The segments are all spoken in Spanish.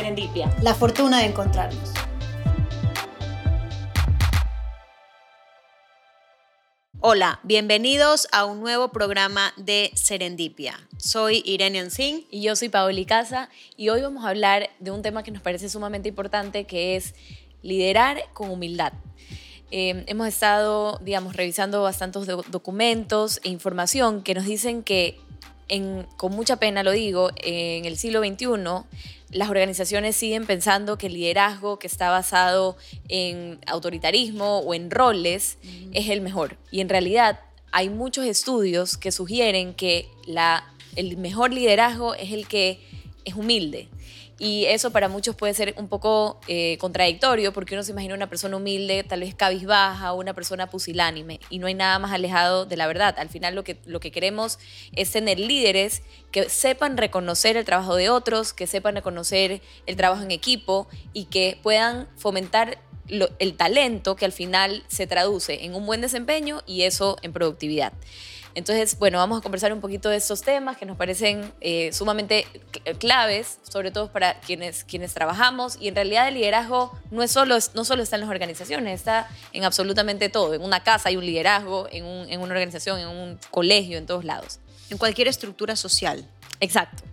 Serendipia. La fortuna de encontrarnos. Hola, bienvenidos a un nuevo programa de Serendipia. Soy Irene Ancin. Y yo soy Paoli Casa y hoy vamos a hablar de un tema que nos parece sumamente importante que es liderar con humildad. Eh, hemos estado, digamos, revisando bastantes documentos e información que nos dicen que, con mucha pena lo digo, en el siglo XXI las organizaciones siguen pensando que el liderazgo que está basado en autoritarismo o en roles es el mejor. Y en realidad hay muchos estudios que sugieren que la, el mejor liderazgo es el que es humilde. Y eso para muchos puede ser un poco eh, contradictorio porque uno se imagina una persona humilde, tal vez cabizbaja, una persona pusilánime. Y no hay nada más alejado de la verdad. Al final lo que, lo que queremos es tener líderes que sepan reconocer el trabajo de otros, que sepan reconocer el trabajo en equipo y que puedan fomentar el talento que al final se traduce en un buen desempeño y eso en productividad. Entonces, bueno, vamos a conversar un poquito de estos temas que nos parecen eh, sumamente claves, sobre todo para quienes, quienes trabajamos. Y en realidad el liderazgo no, es solo, no solo está en las organizaciones, está en absolutamente todo. En una casa hay un liderazgo, en, en una organización, en un colegio, en todos lados. En cualquier estructura social. Exacto.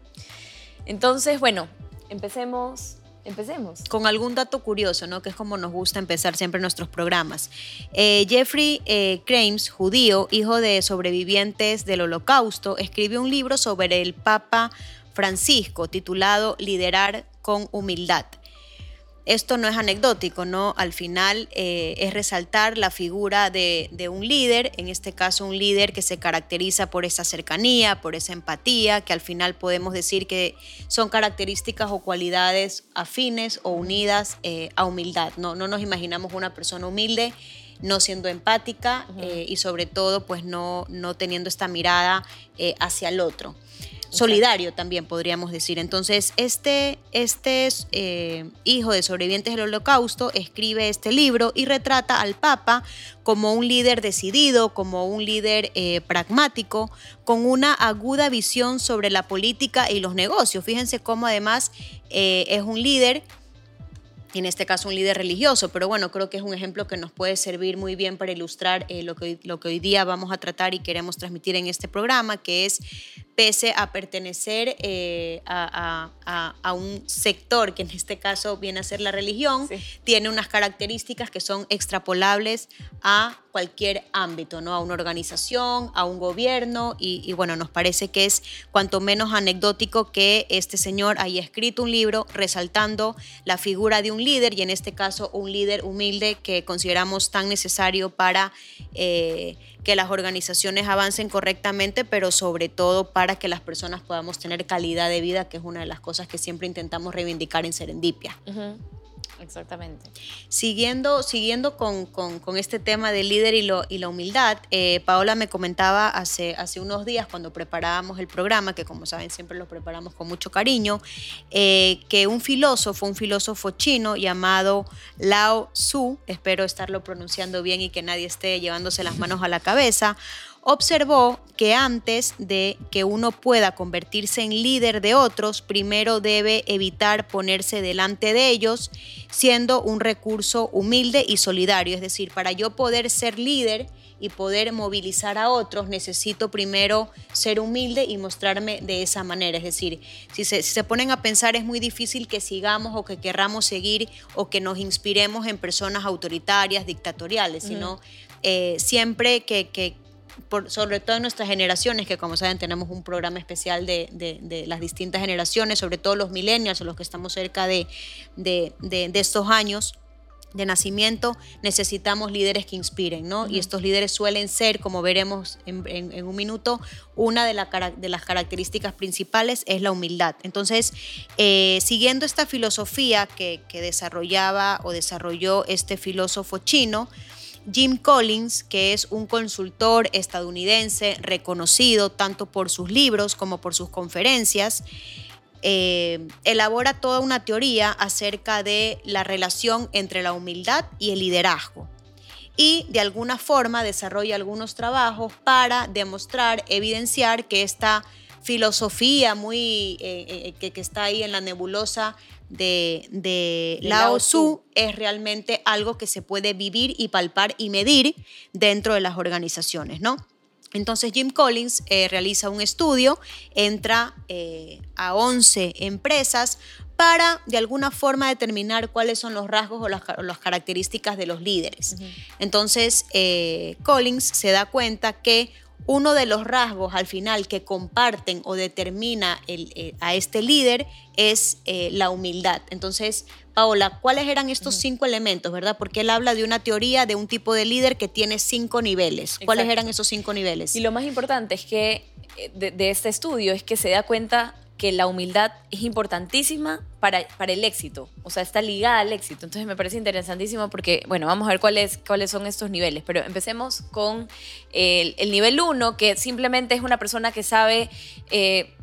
Entonces, bueno, empecemos Empecemos. Con algún dato curioso, ¿no? Que es como nos gusta empezar siempre nuestros programas. Eh, Jeffrey eh, judío, hijo de sobrevivientes del Holocausto, escribió un libro sobre el Papa Francisco titulado Liderar con Humildad. Esto no es anecdótico, ¿no? Al final eh, es resaltar la figura de, un líder, en este caso un líder que se caracteriza por esa cercanía, por esa empatía, que al final podemos decir que son características o cualidades afines o unidas eh, a humildad, ¿no? No nos imaginamos una persona humilde no siendo empática eh, y sobre todo pues no, no teniendo esta mirada hacia el otro solidario también podríamos decir. Entonces, este, este eh, hijo de sobrevivientes del holocausto escribe este libro y retrata al Papa como un líder decidido, como un líder eh, pragmático, con una aguda visión sobre la política y los negocios. Fíjense cómo además eh, es un líder en este caso un líder religioso, pero bueno, creo que es un ejemplo que nos puede servir muy bien para ilustrar lo, que, lo que hoy día vamos a tratar y queremos transmitir en este programa, que es pese a pertenecer eh, a, un sector que en este caso viene a ser la religión, tiene unas características que son extrapolables a cualquier ámbito, ¿no? a una organización, a un gobierno, y, bueno, nos parece que es cuanto menos anecdótico que este señor haya escrito un libro resaltando la figura de un líder, y en este caso un líder humilde que consideramos tan necesario para... Eh, que las organizaciones avancen correctamente, pero sobre todo para que las personas podamos tener calidad de vida, que es una de las cosas que siempre intentamos reivindicar en Serendipia. Exactamente. Siguiendo, siguiendo con, este tema del líder y, lo, y la humildad, eh, Paola me comentaba hace, hace unos días cuando preparábamos el programa, que como saben siempre lo preparamos con mucho cariño, eh, que un filósofo, un filósofo chino llamado Lao Tzu, espero estarlo pronunciando bien y que nadie esté llevándose las manos a la cabeza, observó que antes de que uno pueda convertirse en líder de otros, primero debe evitar ponerse delante de ellos, siendo un recurso humilde y solidario. Es decir, para yo poder ser líder y poder movilizar a otros, necesito primero ser humilde y mostrarme de esa manera. Es decir, si se, ponen a pensar, es muy difícil que sigamos o que querramos seguir o que nos inspiremos en personas autoritarias, dictatoriales, sino eh, siempre que, que sobre todo en nuestras generaciones, que como saben tenemos un programa especial de, las distintas generaciones, sobre todo los millennials o los que estamos cerca de, estos años de nacimiento, necesitamos líderes que inspiren, ¿no? Y estos líderes suelen ser, como veremos en, un minuto, una de, de, las características principales es la humildad. Entonces, eh, siguiendo esta filosofía que, que desarrollaba o desarrolló este filósofo chino, Jim Collins, que es un consultor estadounidense reconocido tanto por sus libros como por sus conferencias, eh, elabora toda una teoría acerca de la relación entre la humildad y el liderazgo. Y de alguna forma desarrolla algunos trabajos para demostrar, evidenciar que esta filosofía muy eh, que, que, está ahí en la nebulosa de, de, Lao Tzu es realmente algo que se puede vivir y palpar y medir dentro de las organizaciones, ¿no? Entonces Jim Collins eh, realiza un estudio, entra eh, a 11 empresas para de alguna forma determinar cuáles son los rasgos o las, características de los líderes. Entonces eh, Collins se da cuenta que uno de los rasgos al final que comparten o determina a este líder es la humildad. Entonces, Paola, ¿cuáles eran estos cinco elementos, verdad? Porque él habla de una teoría de un tipo de líder que tiene cinco niveles. ¿Cuáles eran esos cinco niveles? Y lo más importante es que eh, de, este estudio es que se da cuenta que la humildad es importantísima para, para, el éxito, o sea, está ligada al éxito. Entonces me parece interesantísimo porque, bueno, vamos a ver cuáles, cuáles son estos niveles, pero empecemos con el, nivel uno, que simplemente es una persona que sabe eh,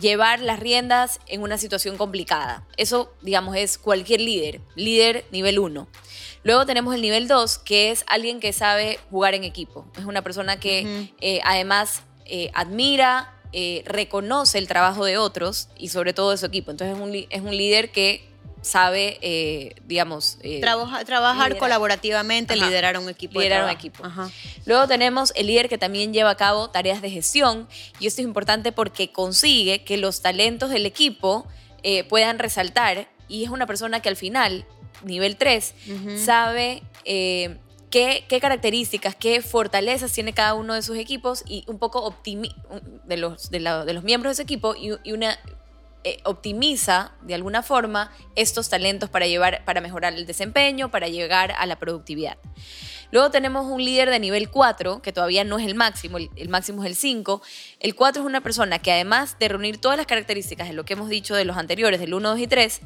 llevar las riendas en una situación complicada. Eso, digamos, es cualquier líder, líder nivel 1. Luego tenemos el nivel 2, que es alguien que sabe jugar en equipo. Es una persona que eh, además eh, admira, eh, reconoce el trabajo de otros y sobre todo de su equipo. Entonces es un, es un líder que sabe, eh, digamos... Eh, trabajar colaborativamente, liderar un equipo. Liderar un equipo. Luego tenemos el líder que también lleva a cabo tareas de gestión y esto es importante porque consigue que los talentos del equipo eh, puedan resaltar y es una persona que al final, nivel 3, sabe... Qué, características, qué fortalezas tiene cada uno de sus equipos y un poco de los, de, los miembros de ese equipo y, y una, eh, optimiza de alguna forma estos talentos para, llevar, para mejorar el desempeño, para llegar a la productividad. Luego tenemos un líder de nivel 4, que todavía no es el máximo, el, el, máximo es el 5. El 4 es una persona que además de reunir todas las características de lo que hemos dicho de los anteriores, del 1, 2 y 3,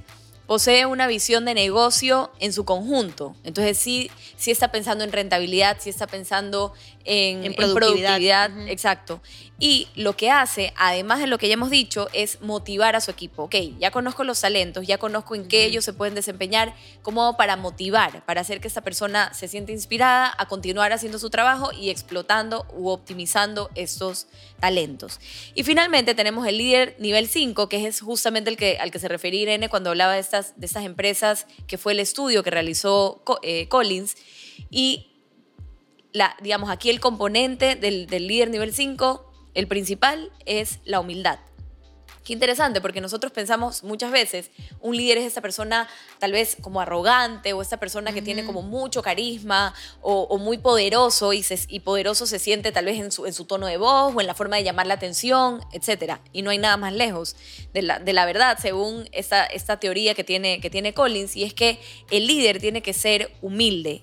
posee una visión de negocio en su conjunto. Entonces sí, sí está pensando en rentabilidad, sí está pensando en, productividad. Exacto. Y lo que hace, además de lo que ya hemos dicho, es motivar a su equipo. Ok, ya conozco los talentos, ya conozco en qué ellos se pueden desempeñar, como para motivar, para hacer que esta persona se sienta inspirada a continuar haciendo su trabajo y explotando u optimizando estos talentos. Y finalmente tenemos el líder nivel 5, que es justamente el que, al que se refería Irene cuando hablaba de de estas empresas, que fue el estudio que realizó eh, Collins. Y la, digamos, aquí el componente del, del líder nivel 5 el principal es la humildad. Qué interesante, porque nosotros pensamos muchas veces, un líder es esta persona tal vez como arrogante o esta persona que tiene como mucho carisma o, muy poderoso y, y, poderoso se siente tal vez en su, en su, tono de voz o en la forma de llamar la atención, etc. Y no hay nada más lejos de la, de la verdad, según esta, esta teoría que tiene, que tiene Collins, y es que el líder tiene que ser humilde.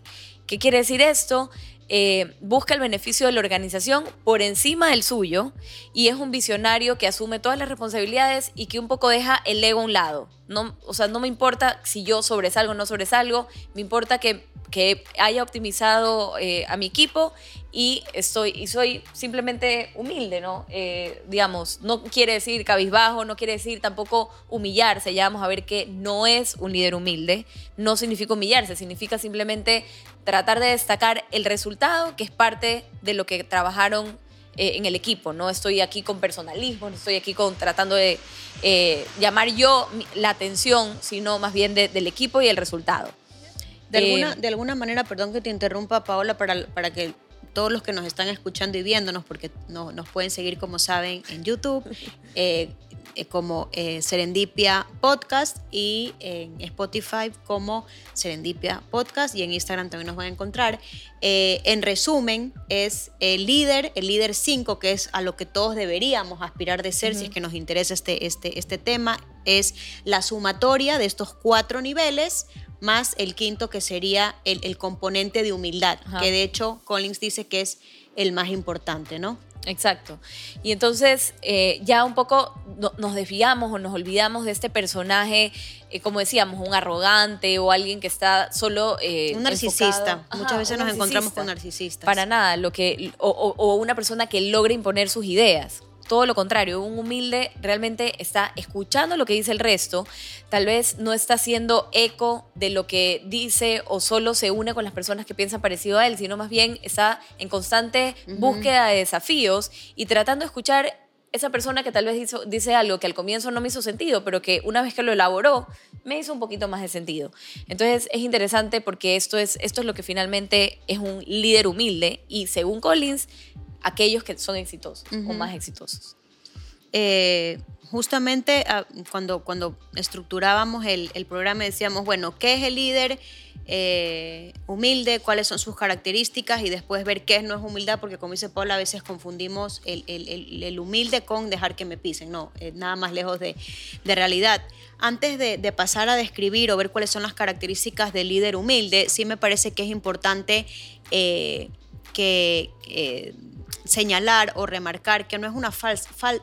¿Qué quiere decir esto? Eh, busca el beneficio de la organización por encima del suyo y es un visionario que asume todas las responsabilidades y que un poco deja el ego a un lado. No, o sea, no me importa si yo sobresalgo o no sobresalgo, me importa que, que haya optimizado eh, a mi equipo y, estoy, soy simplemente humilde, ¿no? Eh, digamos, no quiere decir cabizbajo, no quiere decir tampoco humillarse, ya vamos a ver que no es un líder humilde, no significa humillarse, significa simplemente tratar de destacar el resultado, que es parte de lo que trabajaron eh, en el equipo. No estoy aquí con personalismo, no estoy aquí con tratando de eh, llamar yo la atención, sino más bien del equipo y el resultado. De, alguna, de alguna manera, perdón que te interrumpa, Paola, para, para que todos los que nos están escuchando y viéndonos, porque no, nos pueden seguir, como saben, en YouTube, eh, eh, como eh, Serendipia Podcast y en Spotify como Serendipia Podcast y en Instagram también nos van a encontrar. en resumen, es el líder, el líder 5, que es a lo que todos deberíamos aspirar de ser si es que nos interesa este, este, este tema, es la sumatoria de estos cuatro niveles más el quinto que sería el, componente de humildad, que de hecho Collins dice que es el más importante, ¿no? Exacto. Y entonces eh, ya un poco nos desviamos o nos olvidamos de este personaje, eh, como decíamos, un arrogante o alguien que está solo... Eh, un narcisista. Muchas veces nos encontramos con narcisistas. Para nada, lo que, o una persona que logra imponer sus ideas todo lo contrario, un humilde realmente está escuchando lo que dice el resto, tal vez no está haciendo eco de lo que dice o solo se une con las personas que piensan parecido a él, sino más bien está en constante búsqueda de desafíos y tratando de escuchar esa persona que tal vez dice algo que al comienzo no me hizo sentido, pero que una vez que lo elaboró, me hizo un poquito más de sentido. Entonces es interesante porque esto es, esto es lo que finalmente es un líder humilde y según Collins, aquellos que son exitosos o más exitosos. Eh, justamente ah, cuando, cuando estructurábamos el, el, programa decíamos, bueno, ¿qué es el líder? Eh, humilde, cuáles son sus características y después ver qué no es humildad, porque como dice Paul, a veces confundimos el, humilde con dejar que me pisen, no, nada más lejos de, realidad. Antes de, pasar a describir o ver cuáles son las características del líder humilde, sí me parece que es importante eh, que señalar o remarcar que no es una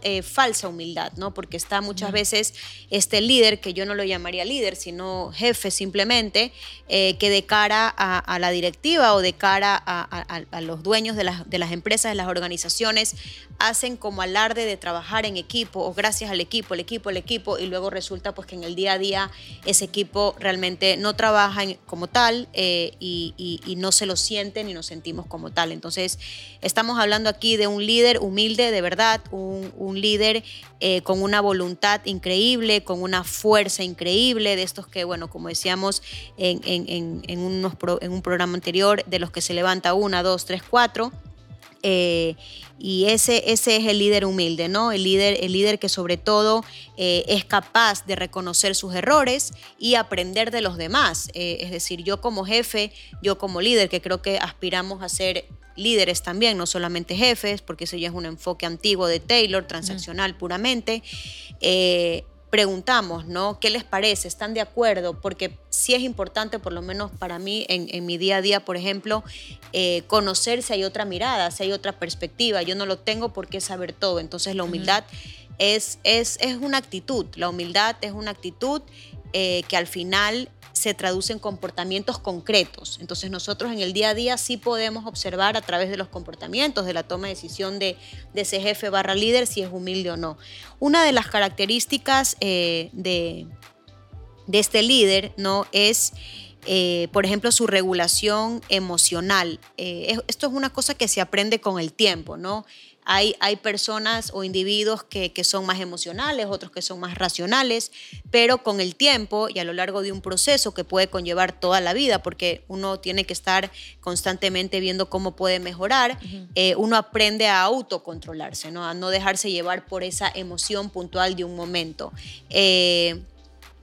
eh, falsa humildad, ¿no? Porque está muchas veces este líder, que yo no lo llamaría líder, sino jefe simplemente, eh, que de cara a, la directiva o de cara a, los dueños de las, de las, empresas, de las organizaciones, hacen como alarde de trabajar en equipo o gracias al equipo, el equipo, el equipo, y luego resulta pues que en el día a día ese equipo realmente no trabaja como tal eh, y, y no se lo siente ni nos sentimos como tal. Entonces, estamos hablando aquí de un líder humilde, de verdad, un, líder eh, con una voluntad increíble, con una fuerza increíble, de estos que, bueno, como decíamos en, unos en un programa anterior, de los que se levanta una, dos, tres, cuatro. Eh, y ese, ese es el líder humilde, ¿no? El líder, el líder que sobre todo eh, es capaz de reconocer sus errores y aprender de los demás. es decir, yo como jefe, yo como líder, que creo que aspiramos a ser líderes también, no solamente jefes, porque eso ya es un enfoque antiguo de Taylor, transaccional puramente. Eh, preguntamos, ¿no? ¿Qué les parece? ¿Están de acuerdo? Porque sí es importante, por lo menos para mí, en, mi día a día, por ejemplo, eh, conocer si hay otra mirada, si hay otra perspectiva. Yo no lo tengo por qué saber todo. Entonces la humildad es, es, es, una actitud. La humildad es una actitud eh, que al final se traducen comportamientos concretos. Entonces nosotros en el día a día sí podemos observar a través de los comportamientos, de la toma de decisión de, ese jefe barra líder, si es humilde o no. Una de las características eh, de, de, este líder ¿no? es... Eh, por ejemplo, su regulación emocional. Eh, esto es una cosa que se aprende con el tiempo, ¿no? Hay, personas o individuos que, son más emocionales, otros que son más racionales, pero con el tiempo y a lo largo de un proceso que puede conllevar toda la vida, porque uno tiene que estar constantemente viendo cómo puede mejorar, eh, uno aprende a autocontrolarse, ¿no? a no dejarse llevar por esa emoción puntual de un momento. Eh,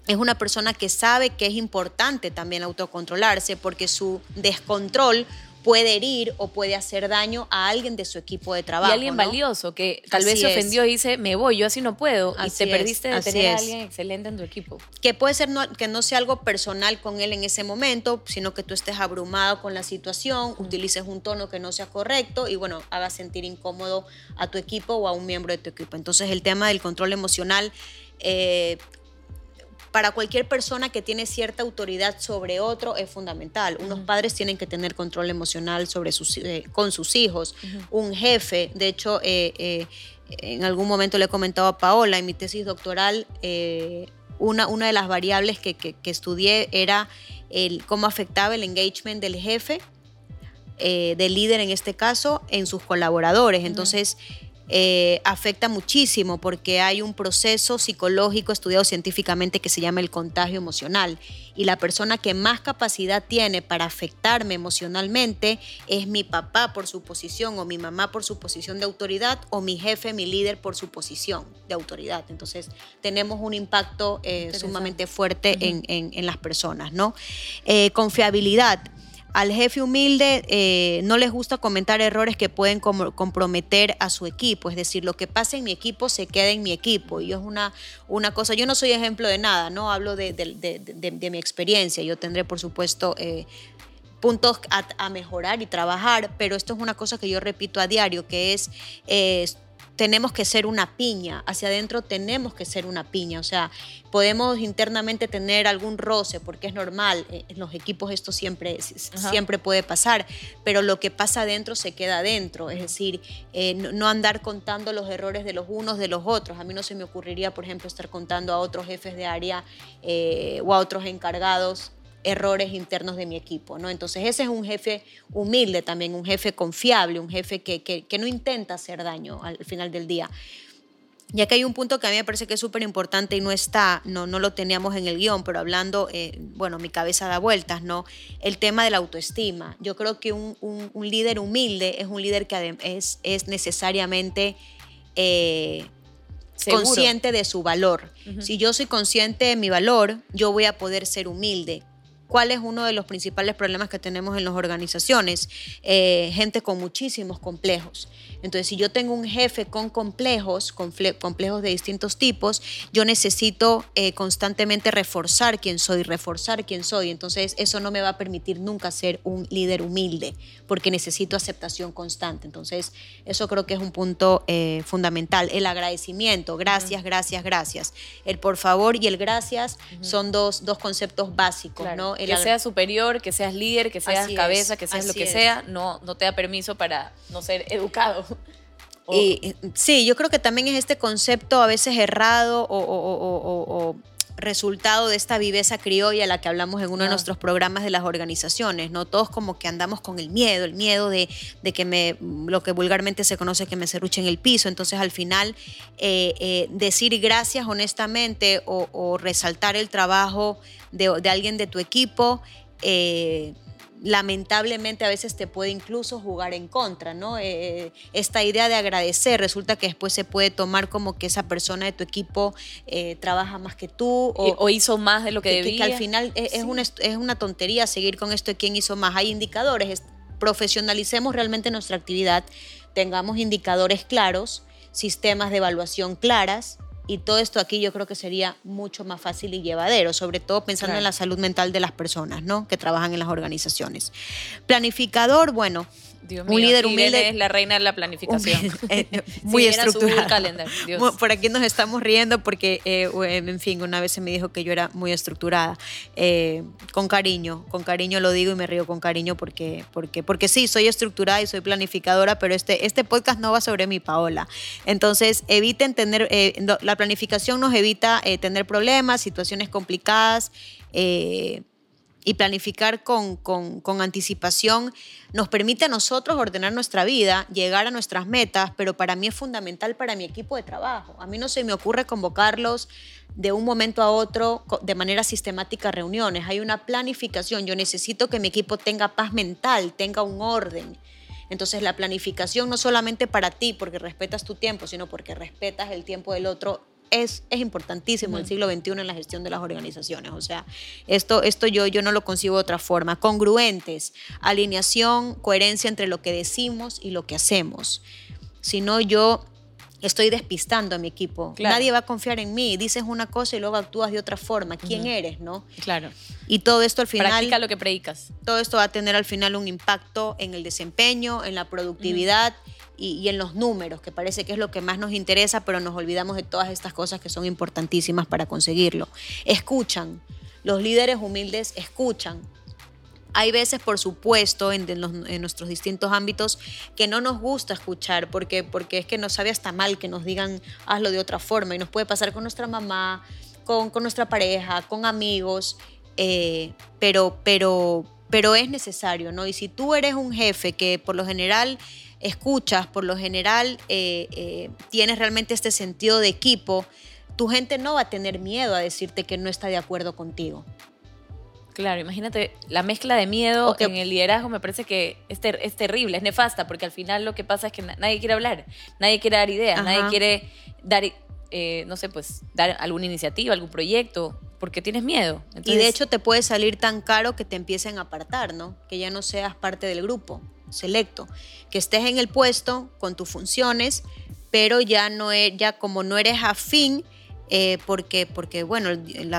es una persona que sabe que es importante también autocontrolarse porque su descontrol puede herir o puede hacer daño a alguien de su equipo de trabajo. Y alguien valioso que tal vez se ofendió y dice, me voy, yo así no puedo. y te perdiste de tener a alguien excelente en tu equipo. Que puede ser que no sea algo personal con él en ese momento, sino que tú estés abrumado con la situación, utilices un tono que no sea correcto y bueno, hagas sentir incómodo a tu equipo o a un miembro de tu equipo. Entonces el tema del control emocional eh, para cualquier persona que tiene cierta autoridad sobre otro es fundamental. Unos padres tienen que tener control emocional sobre sus, eh, con sus hijos. Un jefe, de hecho, eh, eh, en algún momento le he comentado a Paola en mi tesis doctoral, una, una de las variables que, que, estudié era el, cómo afectaba el engagement del jefe, del líder en este caso, en sus colaboradores. Entonces, eh, afecta muchísimo porque hay un proceso psicológico estudiado científicamente que se llama el contagio emocional. Y la persona que más capacidad tiene para afectarme emocionalmente es mi papá por su posición o mi mamá por su posición de autoridad o mi jefe, mi líder por su posición de autoridad. Entonces tenemos un impacto eh, sumamente fuerte en, las personas, ¿no? Eh, confiabilidad al jefe humilde eh, no les gusta comentar errores que pueden comprometer a su equipo, es decir, lo que pasa en mi equipo se queda en mi equipo. Y es una, una cosa, yo no soy ejemplo de nada, no hablo de, mi experiencia, yo tendré por supuesto... Eh, puntos a, mejorar y trabajar, pero esto es una cosa que yo repito a diario, que es eh, tenemos que ser una piña, hacia adentro tenemos que ser una piña, o sea, podemos internamente tener algún roce porque es normal, eh, en los equipos esto siempre, siempre puede pasar, pero lo que pasa adentro se queda adentro, es decir, eh, no, andar contando los errores de los unos de los otros, a mí no se me ocurriría, por ejemplo, estar contando a otros jefes de área eh, o a otros encargados errores internos de mi equipo, ¿no? Entonces ese es un jefe humilde también, un jefe confiable, un jefe que, no intenta hacer daño al final del día. ya que hay un punto que a mí me parece que es súper importante y no está, no, no lo teníamos en el guion, pero hablando, eh, bueno, mi cabeza da vueltas, ¿no? El tema de la autoestima. Yo creo que un, un, líder humilde es un líder que es, es necesariamente eh, consciente de su valor. Si yo soy consciente de mi valor, yo voy a poder ser humilde. ¿Cuál es uno de los principales problemas que tenemos en las organizaciones? Eh, gente con muchísimos complejos. Entonces, si yo tengo un jefe con complejos, complejos de distintos tipos, yo necesito eh, constantemente reforzar quién soy, reforzar quién soy. Entonces, eso no me va a permitir nunca ser un líder humilde, porque necesito aceptación constante. Entonces, eso creo que es un punto eh, fundamental. El agradecimiento, gracias, gracias, gracias. El por favor y el gracias son dos, dos conceptos básicos, ¿no? que seas superior, que seas líder, que seas cabeza, que seas lo que sea, no, no te da permiso para no ser educado. Y, sí, yo creo que también es este concepto a veces errado o, resultado de esta viveza criolla a la que hablamos en uno de nuestros programas de las organizaciones, ¿no? Todos como que andamos con el miedo, el miedo de, que me, lo que vulgarmente se conoce que me cerruche en el piso. Entonces al final eh, eh, decir gracias honestamente o, resaltar el trabajo de, alguien de tu equipo, eh, lamentablemente a veces te puede incluso jugar en contra, ¿no? Eh, esta idea de agradecer resulta que después se puede tomar como que esa persona de tu equipo eh, trabaja más que tú o, hizo más de lo que, debía. Que, al final es, una, es una tontería seguir con esto de quién hizo más. Hay indicadores, profesionalicemos realmente nuestra actividad, tengamos indicadores claros, sistemas de evaluación claras, y todo esto aquí yo creo que sería mucho más fácil y llevadero, sobre todo pensando en la salud mental de las personas, ¿no? Que trabajan en las organizaciones. Planificador, bueno, un líder humilde. es la reina de la planificación. Eh, eh, muy estructurado. Por aquí nos estamos riendo porque, eh, en fin, una vez se me dijo que yo era muy estructurada. con cariño, con cariño lo digo y me río con cariño porque, porque, porque sí, soy estructurada y soy planificadora, pero este, este podcast no va sobre mi Paola. Entonces, eviten tener, la planificación nos evita tener problemas, situaciones complicadas y planificar con, con, anticipación nos permite a nosotros ordenar nuestra vida, llegar a nuestras metas, pero para mí es fundamental para mi equipo de trabajo. A mí no se me ocurre convocarlos de un momento a otro de manera sistemática reuniones. Hay una planificación. Yo necesito que mi equipo tenga paz mental, tenga un orden. Entonces la planificación no solamente para ti, porque respetas tu tiempo, sino porque respetas el tiempo del otro, es, es importantísimo el siglo XXI en la gestión de las organizaciones. O sea, esto, esto yo, yo no lo consigo de otra forma. Congruentes, alineación, coherencia entre lo que decimos y lo que hacemos. Si no, yo estoy despistando a mi equipo. Nadie va a confiar en mí. Dices una cosa y luego actúas de otra forma. ¿Quién eres, no? Claro. Y todo esto al final... Practica lo que predicas. Todo esto va a tener al final un impacto en el desempeño, en la productividad y, en los números, que parece que es lo que más nos interesa, pero nos olvidamos de todas estas cosas que son importantísimas para conseguirlo. Escuchan, los líderes humildes escuchan. Hay veces, por supuesto, en, nuestros distintos ámbitos que no nos gusta escuchar porque, porque es que nos sabe hasta mal que nos digan hazlo de otra forma y nos puede pasar con nuestra mamá, con, nuestra pareja, con amigos, eh, pero, pero, pero es necesario, ¿no? Y si tú eres un jefe que por lo general escuchas, por lo general eh, eh, tienes realmente este sentido de equipo, tu gente no va a tener miedo a decirte que no está de acuerdo contigo. Claro, imagínate, la mezcla de miedo en el liderazgo me parece que es, es, terrible, es nefasta, porque al final lo que pasa es que nadie quiere hablar, nadie quiere dar ideas, nadie quiere dar, eh, no sé, pues dar alguna iniciativa, algún proyecto, porque tienes miedo. y de hecho te puede salir tan caro que te empiecen a apartar, ¿no? Que ya no seas parte del grupo selecto, que estés en el puesto con tus funciones, pero ya no es, ya como no eres afín, eh, porque, porque bueno,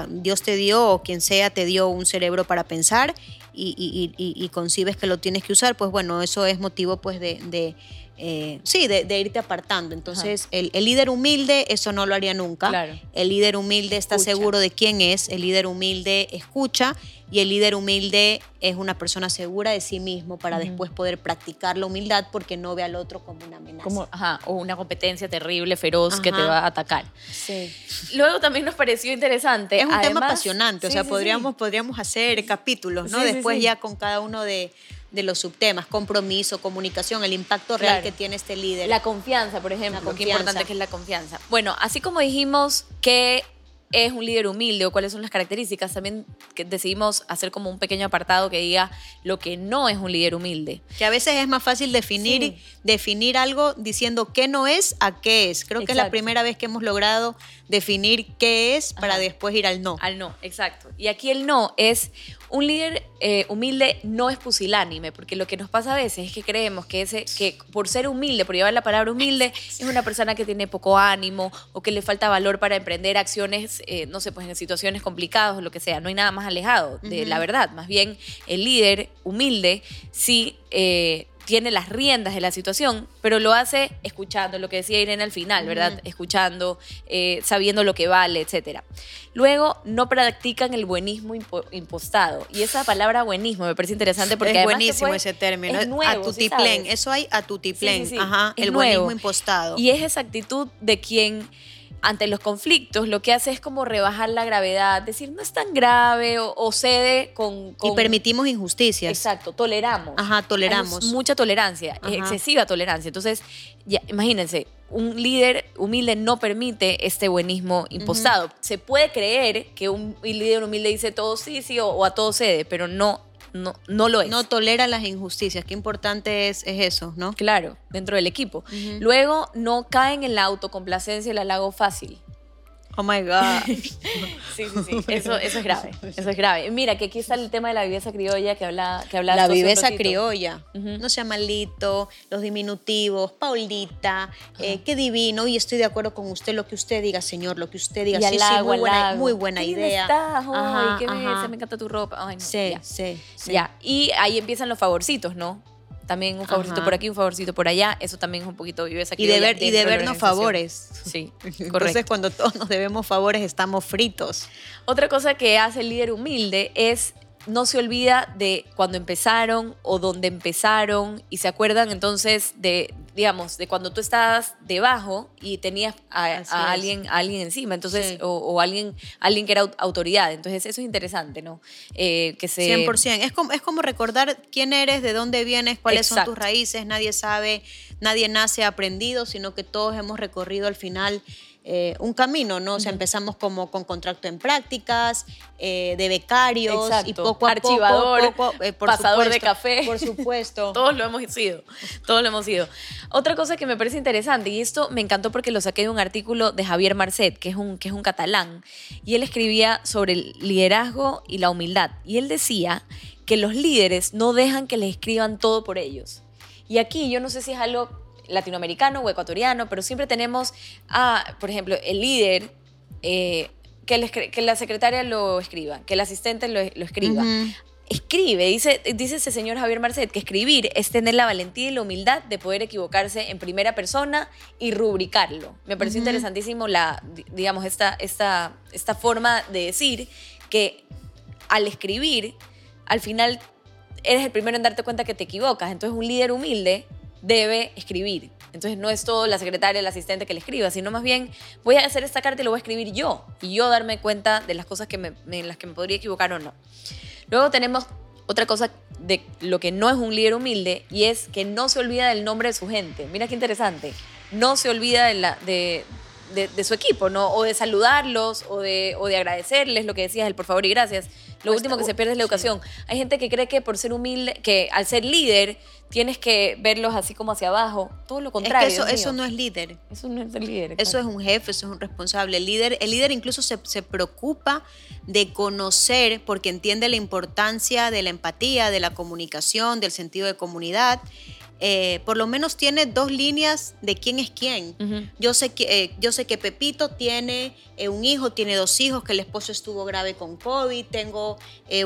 Dios te dio o quien sea te dio un cerebro para pensar y, concibes que lo tienes que usar, pues bueno, eso es motivo pues de eh, sí, de, irte apartando. Entonces, el, líder humilde, eso no lo haría nunca. El líder humilde está seguro de quién es, el líder humilde escucha y el líder humilde es una persona segura de sí mismo para después poder practicar la humildad porque no ve al otro como una amenaza. o una competencia terrible, feroz que te va a atacar. Luego también nos pareció interesante. Es un tema apasionante, o sea, podríamos, podríamos hacer capítulos, ¿no? después ya con cada uno de de los subtemas, compromiso, comunicación, el impacto real Claro. que tiene este líder. La confianza, por ejemplo, qué importante que es la confianza. Bueno, así como dijimos que es un líder humilde o cuáles son las características, también que decidimos hacer como un pequeño apartado que diga lo que no es un líder humilde. que a veces es más fácil definir, Sí. definir algo diciendo qué no es a qué es. Creo que es la primera vez que hemos logrado definir qué es para Ajá. después ir al no. Al no, exacto. Y aquí el no es un líder eh, humilde no es pusilánime, porque lo que nos pasa a veces es que creemos que ese que por ser humilde, por llevar la palabra humilde, es una persona que tiene poco ánimo o que le falta valor para emprender acciones, eh, no sé, pues en situaciones complicadas o lo que sea. No hay nada más alejado de la verdad. Más bien, el líder humilde sí eh, tiene las riendas de la situación, pero lo hace escuchando, lo que decía Irene al final, ¿verdad? Escuchando, eh, sabiendo lo que vale, etc. Luego, no practican el buenismo impo- impostado. Y esa palabra buenismo me parece interesante porque es además buenísimo ese término. es nuevo, a. Eso hay a sí, sí. Ajá. El nuevo. buenismo impostado. Y es esa actitud de quien ante los conflictos lo que hace es como rebajar la gravedad, decir no es tan grave o, o cede con, y permitimos injusticias. Exacto, toleramos. Ajá, toleramos. Hay mucha tolerancia, Ajá. excesiva tolerancia. Entonces, ya, imagínense, un líder humilde no permite este buenismo impostado. Se puede creer que un líder humilde dice todo sí, sí o, o a todo cede, pero no, no, no lo es. No tolera las injusticias. Qué importante es, es eso, ¿no? Claro, dentro del equipo. Luego, no caen en la autocomplacencia y el halago fácil. Oh my God. Sí, sí, sí. Eso, eso es grave. Eso es grave. Mira, que aquí está el tema de la viveza criolla que habla que hablabas La viveza criolla. No sea malito, los diminutivos, Paulita, eh, qué divino. Y estoy de acuerdo con usted, lo que usted diga, señor, lo que usted diga. Y sí, sí, muy buena, muy buena Qué idea. estás, ay, Ajá, qué belleza, me encanta tu ropa. Ay, no, Sí, ya. sí, sí. Ya, y ahí empiezan los favorcitos, ¿no? También un favorcito Ajá. por aquí, un favorcito por allá. Eso también es un poquito viveza Y, criolla deber, y de organización. favores. Sí, Entonces, correcto. cuando todos nos debemos favores, estamos fritos. Otra cosa que hace el líder humilde es no se olvida de cuando empezaron o dónde empezaron y se acuerdan entonces de, digamos, de cuando tú estabas debajo y tenías a, alguien, a alguien encima, entonces, Sí. o, o alguien, alguien que era au- autoridad. Entonces, eso es interesante, ¿no? Eh, que se... 100%. Es como, es como recordar quién eres, de dónde vienes, cuáles son tus raíces. Nadie sabe, nadie nace aprendido, sino que todos hemos recorrido al final eh, un camino, ¿no? O sea, empezamos como con contrato en prácticas, eh, de becarios Exacto. y poco a Archivador, poco, poco, eh, por pasador de supuesto, café. Por supuesto. Todos lo hemos sido, todos lo hemos sido. Otra cosa que me parece interesante, y esto me encantó porque lo saqué de un artículo de Javier Marcet, que es un, que es un catalán, y él escribía sobre el liderazgo y la humildad. Y él decía que los líderes no dejan que les escriban todo por ellos. Y aquí yo no sé si es algo latinoamericano o ecuatoriano, pero siempre tenemos, a, por ejemplo, el líder, eh, que, el escri- que la secretaria lo escriba, que el asistente lo, lo escriba escribe, dice, dice ese señor Javier Marcet, que escribir es tener la valentía y la humildad de poder equivocarse en primera persona y rubricarlo. Me pareció interesantísimo la, di- digamos, esta, esta, esta forma de decir que al escribir, al final eres el primero en darte cuenta que te equivocas. Entonces un líder humilde debe escribir. Entonces no es todo la secretaria, el asistente que le escriba, sino más bien voy a hacer esta carta y lo voy a escribir yo. Y yo darme cuenta de las cosas que me, en las que me podría equivocar o no. Luego tenemos otra cosa de lo que no es un líder humilde y es que no se olvida del nombre de su gente. Mira qué interesante. No se olvida de, la, de, de- de su equipo, ¿no? O de saludarlos o de, o de agradecerles lo que decías, el por favor y gracias. Lo último que se pierde es la sí. educación. Hay gente que cree que por ser humilde, que al ser líder tienes que verlos así como hacia abajo. Todo lo Es contrario. que eso, no es líder. Eso no es ser líder. Eso es un jefe, eso es un responsable. El líder, el líder incluso se, se preocupa de conocer porque entiende la importancia de la empatía, de la comunicación, del sentido de comunidad. Eh, por lo menos tiene dos líneas de quién es quién. Yo sé que, eh, yo sé que Pepito tiene eh, un hijo, tiene dos hijos, que el esposo estuvo grave con COVID, tengo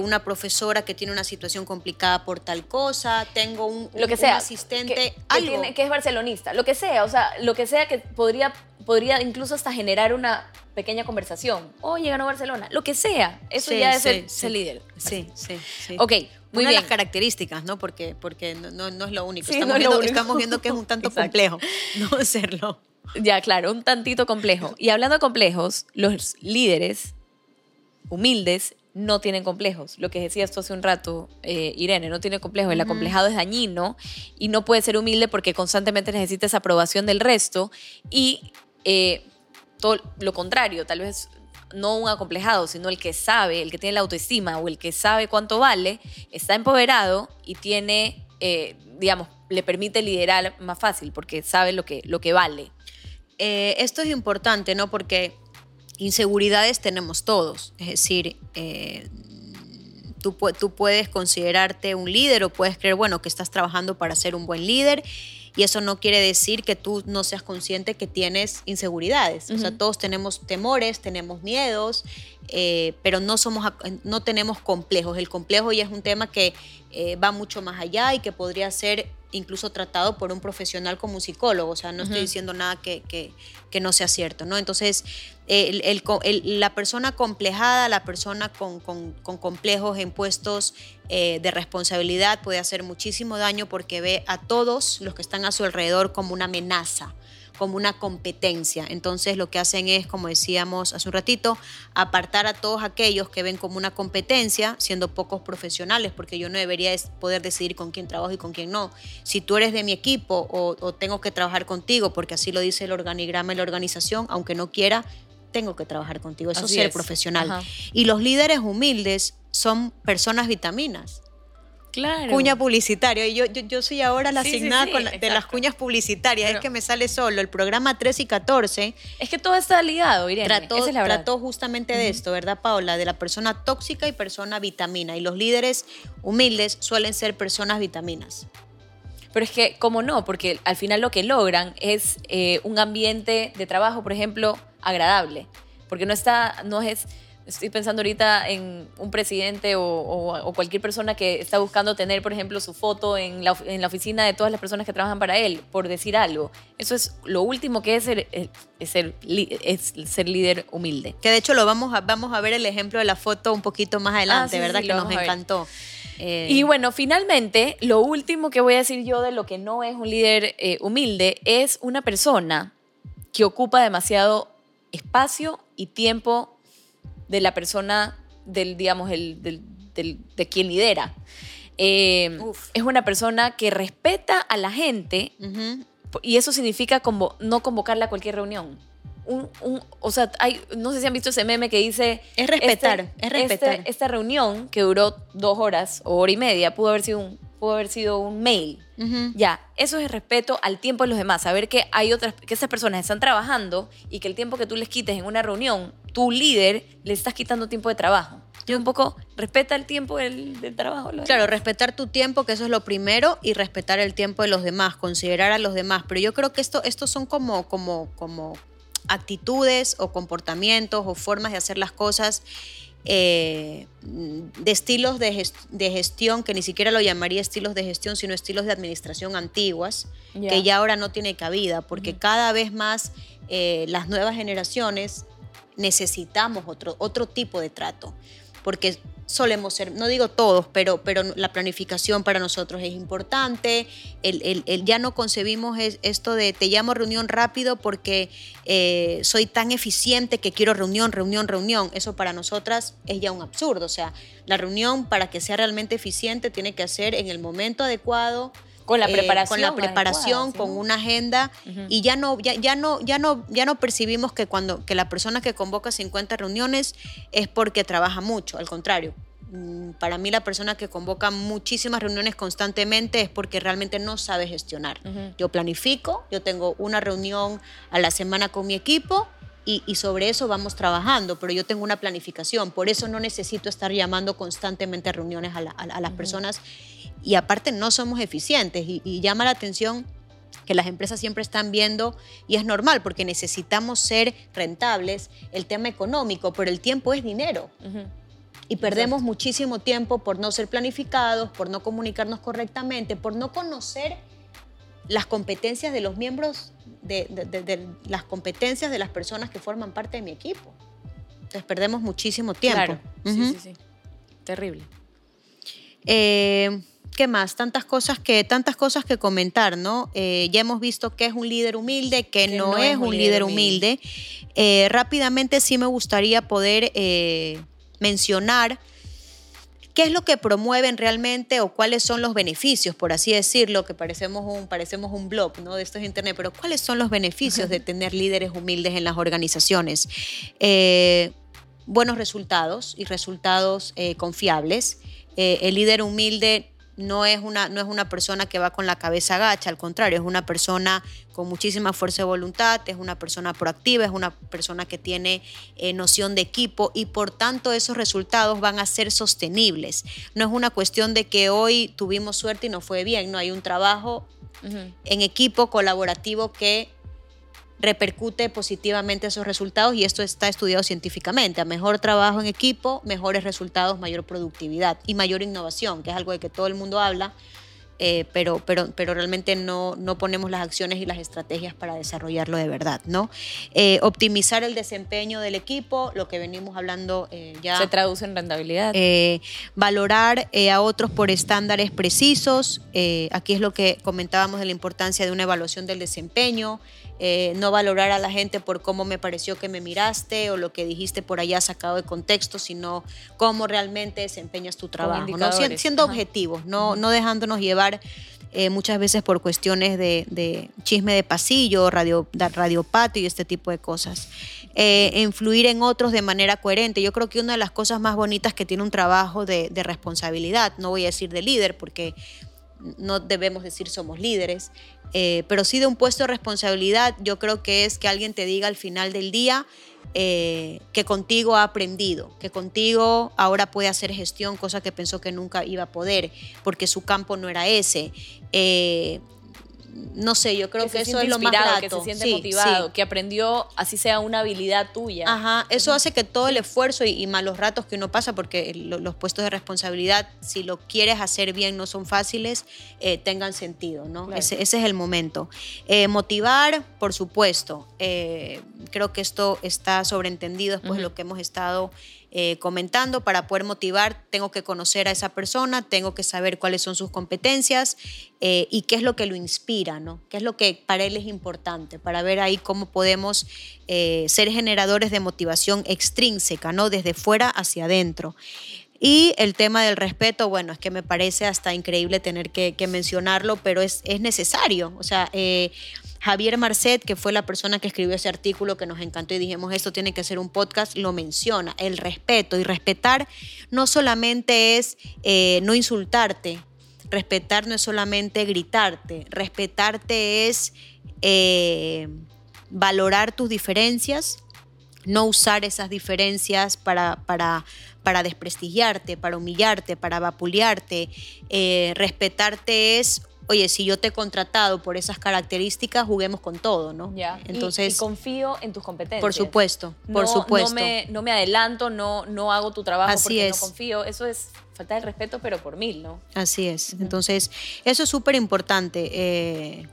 una profesora que tiene una situación complicada por tal cosa, tengo un, lo que sea. un asistente, que, tiene- que es barcelonista. Lo que sea, o sea, lo que sea que podría, podría incluso hasta generar una pequeña conversación. Oye, ganó Barcelona. Lo que sea. Eso Sí, ya es sí, ser, sí. líder. Sí, sí, sí. Ok, muy Una de bien. las características, ¿no? Porque, porque no, no- no es lo único. Estamos, no es lo viendo, único. estamos viendo que es un tanto complejo no hacerlo. Ya, claro, un tantito complejo. Y hablando de complejos, los líderes humildes no tienen complejos. Lo que decías tú hace un rato, eh, Irene, no tiene complejos. El acomplejado es dañino y no puede ser humilde porque constantemente necesita esa aprobación del resto y eh, todo lo contrario, tal vez no un acomplejado, sino el que sabe, el que tiene la autoestima o el que sabe cuánto vale, está empoderado y tiene, eh, digamos, le permite liderar más fácil porque sabe lo que, lo que vale. esto es importante, ¿no? Porque inseguridades tenemos todos. Es decir, eh, tú, tú puedes considerarte un líder o puedes creer, bueno, que estás trabajando para ser un buen líder. Y eso no quiere decir que tú no seas consciente que tienes inseguridades. O sea, todos tenemos temores, tenemos miedos, eh, pero no, somos, no tenemos complejos. El complejo ya es un tema que eh, va mucho más allá y que podría ser incluso tratado por un profesional como un psicólogo. O sea, no estoy diciendo nada que, que, no sea cierto, ¿no? Entonces, la persona complejada, la persona con, con, complejos en puestos eh, de responsabilidad puede hacer muchísimo daño porque ve a todos los que están a su alrededor como una amenaza como una competencia. Entonces lo que hacen es, como decíamos hace un ratito, apartar a todos aquellos que ven como una competencia, siendo pocos profesionales, porque yo no debería poder decidir con quién trabajo y con quién no. Si tú eres de mi equipo o, tengo que trabajar contigo, porque así lo dice el organigrama y la organización, aunque no quiera, tengo que trabajar contigo. Eso es ser profesional. Y los líderes humildes son personas vitaminas. Claro. Cuña publicitaria. Y yo, yo, soy ahora la asignada de las cuñas publicitarias. es que me sale solo. El programa 3 y 14. Es que todo está ligado, Irene. Trató, trató justamente de esto, ¿verdad, Paola? De la persona tóxica y persona vitamina. Y los líderes humildes suelen ser personas vitaminas. Pero es que, ¿cómo no? Porque al final lo que logran es eh, un ambiente de trabajo, por ejemplo, agradable. Porque no está, no es Estoy pensando ahorita en un presidente o, cualquier persona que está buscando tener, por ejemplo, su foto en la, oficina de todas las personas que trabajan para él, por decir algo. Eso es lo último que es ser, es ser, ser líder humilde. Que de hecho lo vamos a, vamos a ver el ejemplo de la foto un poquito más adelante, ah, ¿verdad? que nos encantó. Eh, y bueno, finalmente, lo último que voy a decir yo de lo que no es un líder eh, humilde es una persona que ocupa demasiado espacio y tiempo de la persona, del, digamos, el, del, de quien lidera. Eh, es una persona que respeta a la gente y eso significa como no convocarla a cualquier reunión. Un, o sea, hay, no sé si han visto ese meme que dice... Es respetar, este, es respetar. Este, esta reunión que duró dos horas o hora y media pudo haber sido un, pudo haber sido un mail. Ya, eso es respeto al tiempo de los demás, saber que hay otras, que esas personas están trabajando y que el tiempo que tú les quites en una reunión, tu líder le estás quitando tiempo de trabajo. Yo un poco respeta el tiempo del, trabajo. Claro, respetar tu tiempo, que eso es lo primero, y respetar el tiempo de los demás, considerar a los demás. Pero yo creo que esto, estos son como, como, como actitudes o comportamientos o formas de hacer las cosas eh, de estilos de, gestión, que ni siquiera lo llamaría estilos de gestión, sino estilos de administración antiguas, que ya. ahora no tiene cabida, porque cada vez más eh, las nuevas generaciones necesitamos otro, otro tipo de trato, porque solemos ser, no digo todos, pero, pero la planificación para nosotros es importante. El, ya no concebimos esto de te llamo reunión rápido porque eh, soy tan eficiente que quiero reunión, reunión, reunión. Eso para nosotras es ya un absurdo. O sea, la reunión para que sea realmente eficiente tiene que hacer en el momento adecuado con la preparación, con la preparación, con una agenda y ya no ya, ya, no ya no ya no percibimos que cuando que la persona que convoca 50 reuniones es porque trabaja mucho, al contrario. Mm, para mí la persona que convoca muchísimas reuniones constantemente es porque realmente no sabe gestionar. Yo planifico, yo tengo una reunión a la semana con mi equipo y, sobre eso vamos trabajando, pero yo tengo una planificación, por eso no necesito estar llamando constantemente a reuniones a, las personas y aparte no somos eficientes y, llama la atención que las empresas siempre están viendo y es normal porque necesitamos ser rentables, el tema económico, pero el tiempo es dinero. Y perdemos muchísimo tiempo por no ser planificados, por no comunicarnos correctamente, por no conocer las competencias de los miembros, de, las competencias de las personas que forman parte de mi equipo. Entonces perdemos muchísimo tiempo. sí, sí, sí. Terrible. Eh, ¿Qué más? Tantas cosas que, tantas cosas que comentar, ¿no? Eh, ya hemos visto que es un líder humilde, que, no, es un líder humilde. Eh, rápidamente sí me gustaría poder mencionar qué es lo que promueven realmente o cuáles son los beneficios, por así decirlo, que parecemos un, parecemos un blog ¿no? de esto es Internet, pero cuáles son los beneficios de tener líderes humildes en las organizaciones. Eh, buenos resultados y resultados eh, confiables. Eh, el líder humilde no es, una, no es una persona que va con la cabeza agacha, al contrario, es una persona con muchísima fuerza de voluntad, es una persona proactiva, es una persona que tiene eh, noción de equipo y por tanto esos resultados van a ser sostenibles. No es una cuestión de que hoy tuvimos suerte y nos fue bien, no hay un trabajo en equipo colaborativo que repercute positivamente esos resultados y esto está estudiado científicamente. A mejor trabajo en equipo, mejores resultados, mayor productividad y mayor innovación, que es algo de que todo el mundo habla, eh, pero, pero, pero realmente no, no ponemos las acciones y las estrategias para desarrollarlo de verdad, ¿no? Eh, optimizar el desempeño del equipo, lo que venimos hablando eh, ya. Se traduce en rentabilidad. valorar a otros por estándares precisos, aquí es lo que comentábamos de la importancia de una evaluación del desempeño, eh, no valorar a la gente por cómo me pareció que me miraste o lo que dijiste por allá sacado de contexto, sino cómo realmente desempeñas tu trabajo, siendo objetivos, no, no dejándonos llevar eh, muchas veces por cuestiones de, chisme de pasillo, radio, radio patio y este tipo de cosas. Eh, influir en otros de manera coherente. Yo creo que una de las cosas más bonitas que tiene un trabajo de, de responsabilidad, no voy a decir de líder porque no debemos decir somos líderes, eh, pero sí de un puesto de responsabilidad, yo creo que es que alguien te diga al final del día eh, que contigo ha aprendido, que contigo ahora puede hacer gestión, cosa que pensó que nunca iba a poder, porque su campo no era ese. Eh, no sé, yo creo que, eso es lo más grato. Que se siente motivado, que aprendió, así sea una habilidad tuya. Ajá, eso hace que todo el esfuerzo y, malos ratos que uno pasa, porque los puestos de responsabilidad, si lo quieres hacer bien, no son fáciles, eh, tengan sentido, ¿no? Ese, es el momento. Eh, motivar, por supuesto. Eh, creo que esto está sobreentendido después de lo que hemos estado eh, comentando, para poder motivar tengo que conocer a esa persona, tengo que saber cuáles son sus competencias eh, y qué es lo que lo inspira, ¿no? qué es lo que para él es importante, para ver ahí cómo podemos eh, ser generadores de motivación extrínseca, ¿no? desde fuera hacia adentro. Y el tema del respeto, bueno, es que me parece hasta increíble tener que, mencionarlo, pero es, es, necesario. O sea, Javier Marcet, que fue la persona que escribió ese artículo que nos encantó y dijimos esto tiene que ser un podcast, lo menciona, el respeto. Y respetar no solamente es eh, no insultarte, respetar no es solamente gritarte, respetarte es eh, valorar tus diferencias, no usar esas diferencias para, para desprestigiarte, para humillarte, para vapulearte. Eh, respetarte es oye, si yo te he contratado por esas características, juguemos con todo, ¿no? Ya. Entonces, y, confío en tus competencias. Por supuesto, por supuesto. No me, no me, adelanto, no, no hago tu trabajo porque no confío. Eso es falta de respeto, pero por mil, ¿no? Así es. Entonces, eso es súper importante. Eh,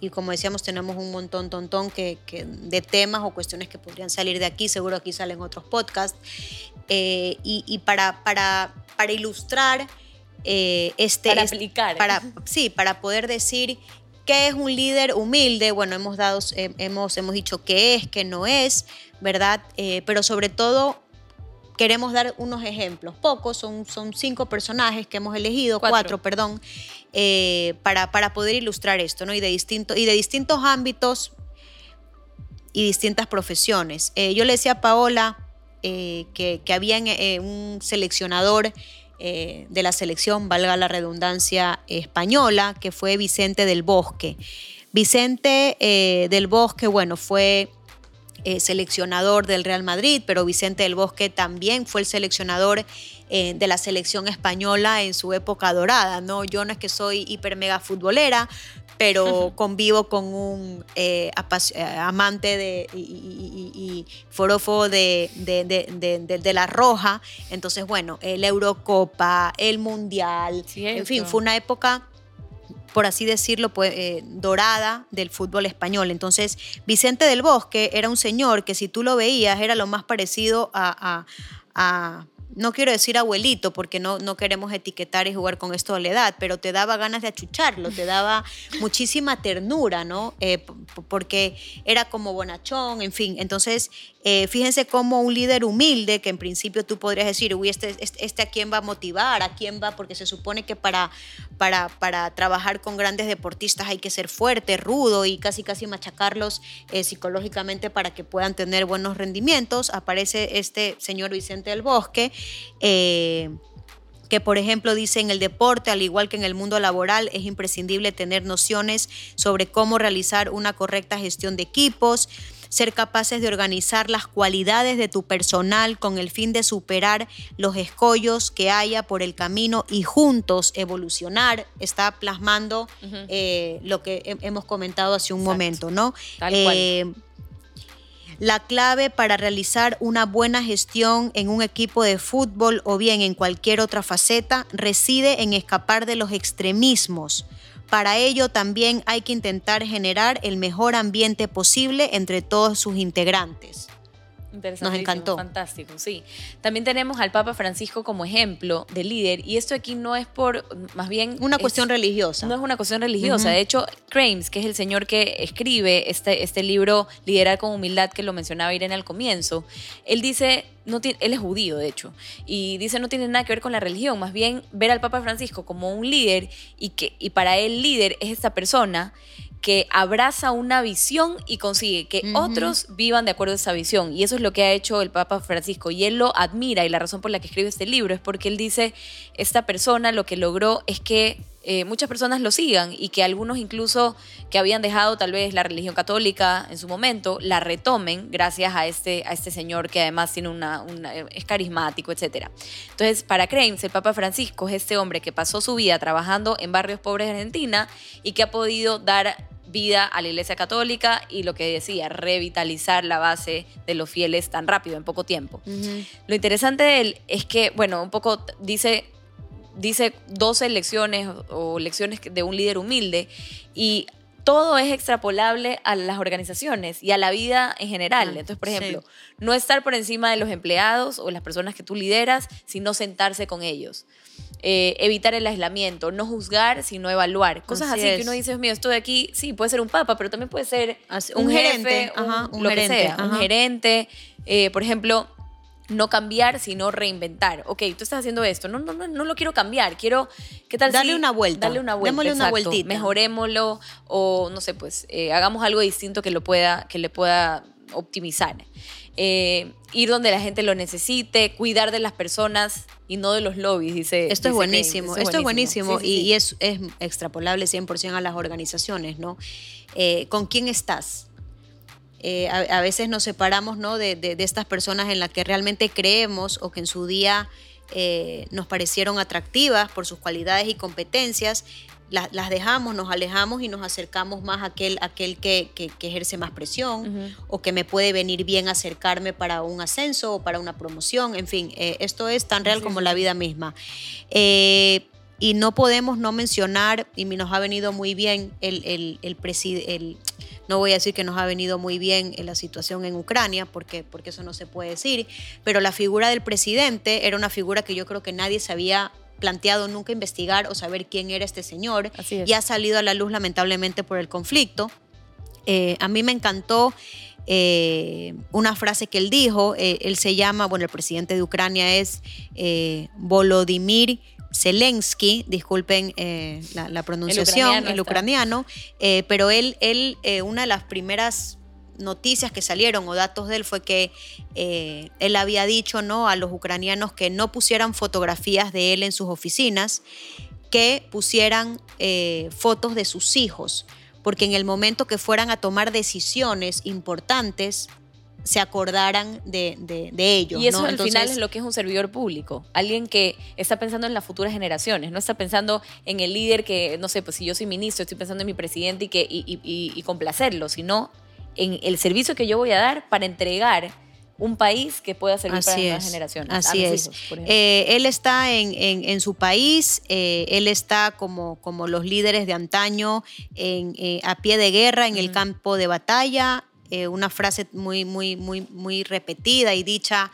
y como decíamos, tenemos un montón, tontón que, que, de temas o cuestiones que podrían salir de aquí. Seguro aquí salen otros podcasts. Eh, y, y para, para, para ilustrar eh, este... Para aplicar. Para, sí, para poder decir qué es un líder humilde. Bueno, hemos, dado, eh, hemos, hemos dicho qué es, qué no es, ¿verdad? Eh, pero sobre todo queremos dar unos ejemplos. Pocos, son, son cinco personajes que hemos elegido, cuatro, perdón, para, para, poder ilustrar esto, ¿no? Y de, distinto, y de distintos ámbitos y distintas profesiones. yo le decía a Paola que, que, había un seleccionador eh, de la selección, valga la redundancia, española, que fue Vicente del Bosque. Vicente eh, del Bosque, bueno, fue eh, seleccionador del Real Madrid, pero Vicente del Bosque también fue el seleccionador de la selección española en su época dorada, ¿no? Yo no es que soy hiper mega futbolera, pero convivo con un eh, eh, amante de, y, forofo de, de, la roja. Entonces, bueno, el Eurocopa, el Mundial, en fin, fue una época por así decirlo, pues, eh, dorada del fútbol español. Entonces, Vicente del Bosque era un señor que si tú lo veías era lo más parecido a no quiero decir abuelito porque no, no queremos etiquetar y jugar con esto de la edad, pero te daba ganas de achucharlo, te daba muchísima ternura, ¿no? Eh, porque era como bonachón, en fin. Entonces, eh, fíjense cómo un líder humilde, que en principio tú podrías decir, uy, este, este, este, a quién va a motivar, a quién va, porque se supone que para, para, para trabajar con grandes deportistas hay que ser fuerte, rudo y casi casi machacarlos eh, psicológicamente para que puedan tener buenos rendimientos. Aparece este señor Vicente del Bosque eh, que por ejemplo dice en el deporte, al igual que en el mundo laboral, es imprescindible tener nociones sobre cómo realizar una correcta gestión de equipos, ser capaces de organizar las cualidades de tu personal con el fin de superar los escollos que haya por el camino y juntos evolucionar, está plasmando eh, lo que hemos comentado hace un momento, ¿no? Tal la clave para realizar una buena gestión en un equipo de fútbol o bien en cualquier otra faceta reside en escapar de los extremismos. Para ello también hay que intentar generar el mejor ambiente posible entre todos sus integrantes. Nos encantó. Fantástico, sí. También tenemos al Papa Francisco como ejemplo de líder y esto aquí no es por, más bien... Una cuestión religiosa. No es una cuestión religiosa. De hecho, Crames, que es el señor que escribe este, este libro Liderar con Humildad, que lo mencionaba Irene al comienzo, él dice, no él es judío, de hecho, y dice no tiene nada que ver con la religión, más bien ver al Papa Francisco como un líder y, que, y para él líder es esta persona que abraza una visión y consigue que otros vivan de acuerdo a esa visión. Y eso es lo que ha hecho el Papa Francisco. Y él lo admira y la razón por la que escribe este libro es porque él dice, esta persona lo que logró es que eh, muchas personas lo sigan y que algunos incluso que habían dejado tal vez la religión católica en su momento, la retomen gracias a este, a este señor que además tiene una, es carismático, etc. Entonces, para Kreims, el Papa Francisco es este hombre que pasó su vida trabajando en barrios pobres de Argentina y que ha podido dar vida a la Iglesia Católica y lo que decía, revitalizar la base de los fieles tan rápido, en poco tiempo. Lo interesante de él es que, bueno, un poco dice, dice 12 lecciones o lecciones de un líder humilde y todo es extrapolable a las organizaciones y a la vida en general. Ah, Entonces, por ejemplo, no estar por encima de los empleados o las personas que tú lideras, sino sentarse con ellos. Eh, evitar el aislamiento, no juzgar, sino evaluar. Cosas así, que uno dice, Dios mío, esto de aquí, sí, puede ser un papa, pero también puede ser un, gerente, un, lo que sea, un gerente. Eh, por ejemplo, no cambiar, sino reinventar. Ok, tú estás haciendo esto, no, no, no, no lo quiero cambiar, quiero, ¿qué tal Darle una vuelta. Darle una vuelta, Démosle una vueltita. Mejorémoslo o, no sé, pues, eh, hagamos algo distinto que, lo pueda, que le pueda optimizar. Eh, ir donde la gente lo necesite, cuidar de las personas y no de los lobbies, dice. Esto es buenísimo, esto, es buenísimo, y, es, es, extrapolable 100% a las organizaciones, ¿no? Eh, ¿Con quién estás? Eh, a, veces nos separamos ¿no? de, de, estas personas en las que realmente creemos o que en su día nos parecieron atractivas por sus cualidades y competencias las dejamos, nos alejamos y nos acercamos más a aquel, aquel que, ejerce más presión o que me puede venir bien acercarme para un ascenso o para una promoción. En fin, eh, esto es tan real como la vida misma. Eh, y no podemos no mencionar, y nos ha venido muy bien el, el, el, no voy a decir que nos ha venido muy bien en la situación en Ucrania, porque, porque eso no se puede decir, pero la figura del presidente era una figura que yo creo que nadie sabía planteado nunca investigar o saber quién era este señor y ha salido a la luz lamentablemente por el conflicto. Eh, a mí me encantó eh, una frase que él dijo, eh, él se llama, bueno, el presidente de Ucrania es Volodymyr Zelensky, disculpen la, pronunciación, el ucraniano, pero él, él una de las primeras noticias que salieron o datos de él fue que eh, él había dicho ¿no? a los ucranianos que no pusieran fotografías de él en sus oficinas, que pusieran eh, fotos de sus hijos, porque en el momento que fueran a tomar decisiones importantes, se acordaran de, de, ellos. Y eso al final es lo que es un servidor público, alguien que está pensando en las futuras generaciones, no está pensando en el líder que, no sé, pues si yo soy ministro, estoy pensando en mi presidente y, que, y, y complacerlo, sino en el servicio que yo voy a dar para entregar un país que pueda servir para las nuevas generaciones. Así es. Eh, él está en, su país, eh, él está como, como los líderes de antaño en, eh, a pie de guerra en el campo de batalla. una frase muy, muy, muy, muy repetida y dicha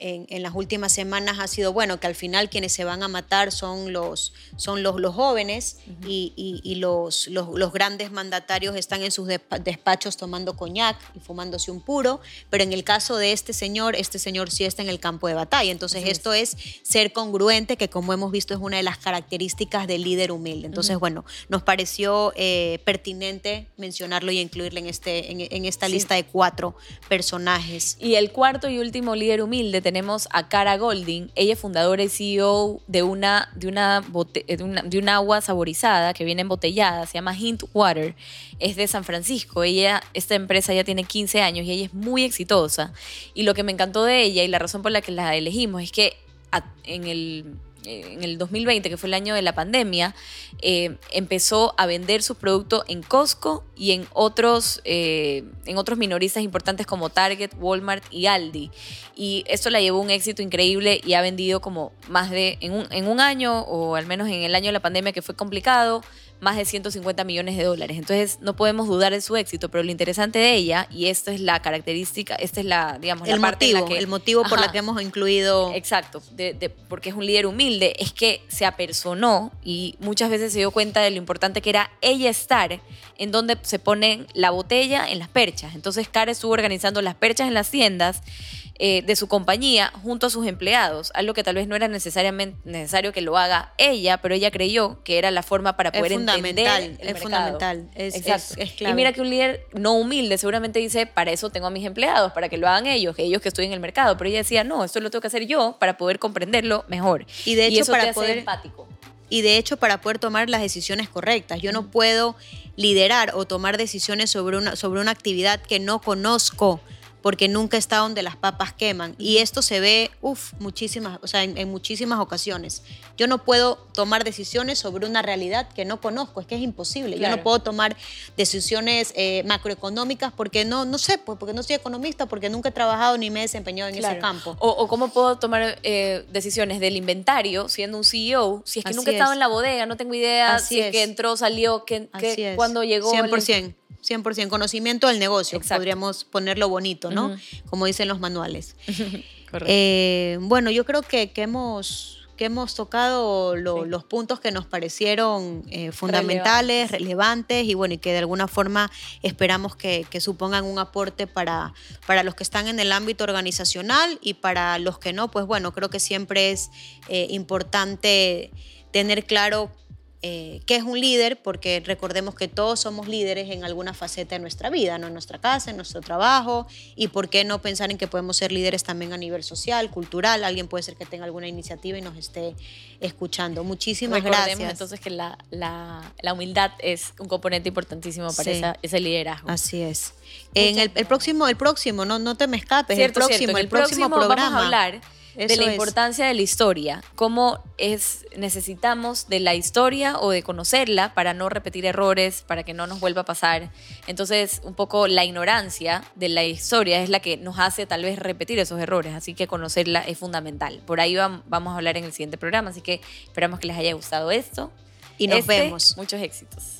en, las últimas semanas ha sido, bueno, que al final quienes se van a matar son los, son los, los jóvenes y, los, los, grandes mandatarios están en sus despachos tomando coñac y fumándose un puro, pero en el caso de este señor, este señor sí está en el campo de batalla. Entonces esto es. ser congruente, que como hemos visto es una de las características del líder humilde. Entonces, bueno, nos pareció eh, pertinente mencionarlo y incluirlo en, este, en, esta lista de cuatro personajes. Y el cuarto y último líder humilde tenemos a Cara Golding. Ella es fundadora y CEO de una, de una, de una, agua saborizada que viene embotellada, se llama Hint Water. Es de San Francisco. Ella, esta empresa ya tiene 15 años y ella es muy exitosa. Y lo que me encantó de ella y la razón por la que la elegimos es que en el en el 2020, que fue el año de la pandemia, eh, empezó a vender sus productos en Costco y en otros, eh, en otros minoristas importantes como Target, Walmart y Aldi. Y esto la llevó un éxito increíble y ha vendido como más de, en un, en un año, o al menos en el año de la pandemia que fue complicado, más de 150 millones de dólares. Entonces no podemos dudar de su éxito, pero lo interesante de ella, y esta es la característica, esta es la, digamos, el la parte motivo, el motivo por la que hemos incluido... Exacto, de, porque es un líder humilde, es que se apersonó y muchas veces se dio cuenta de lo importante que era ella estar en donde se pone la botella en las perchas. Entonces Cara estuvo organizando las perchas en las tiendas eh, de su compañía junto a sus empleados, algo que tal vez no era necesariamente necesario que lo haga ella, pero ella creyó que era la forma para poder es fundamental, entender es fundamental, es, Exacto. Y mira que un líder no humilde seguramente dice, para eso tengo a mis empleados, para que lo hagan ellos, que ellos que estoy en el mercado, pero ella decía, no, esto lo tengo que hacer yo para poder comprenderlo mejor. Y de hecho eso para te poder empático. Y de hecho para poder tomar las decisiones correctas, yo no puedo liderar o tomar decisiones sobre una sobre una actividad que no conozco porque nunca está donde las papas queman. Y esto se ve, uff, muchísimas, o sea, en, muchísimas ocasiones. Yo no puedo tomar decisiones sobre una realidad que no conozco, es que es imposible. Yo no puedo tomar decisiones eh, macroeconómicas porque no, no sé, pues, porque no soy economista, porque nunca he trabajado ni me he desempeñado en ese campo. O, cómo puedo tomar eh, decisiones del inventario siendo un CEO, si es que nunca he estado en la bodega, no tengo idea si es. que entró, salió, que, cuando llegó. 100%. 100% conocimiento del negocio, podríamos ponerlo bonito, ¿no? Como dicen los manuales. Eh, bueno, yo creo que, que hemos que hemos tocado los puntos que nos parecieron eh, fundamentales, relevantes. y bueno, y que de alguna forma esperamos que, supongan un aporte para, para los que están en el ámbito organizacional y para los que no, pues bueno, creo que siempre es eh, importante tener claro eh, qué es un líder, porque recordemos que todos somos líderes en alguna faceta de nuestra vida, ¿no? en nuestra casa, en nuestro trabajo, y por qué no pensar en que podemos ser líderes también a nivel social, cultural, alguien puede ser que tenga alguna iniciativa y nos esté escuchando. Muchísimas gracias. entonces que la, la, la, humildad es un componente importantísimo para ese liderazgo. Así es. en el, el, próximo, el próximo, no, no te me escapes, el próximo, el, próximo, programa. Vamos a hablar de la importancia de la historia, cómo es necesitamos de la historia o de conocerla para no repetir errores, para que no nos vuelva a pasar. Entonces, un poco la ignorancia de la historia es la que nos hace tal vez repetir esos errores, así que conocerla es fundamental. Por ahí vamos a hablar en el siguiente programa, así que esperamos que les haya gustado esto. Y nos este, vemos. Muchos éxitos.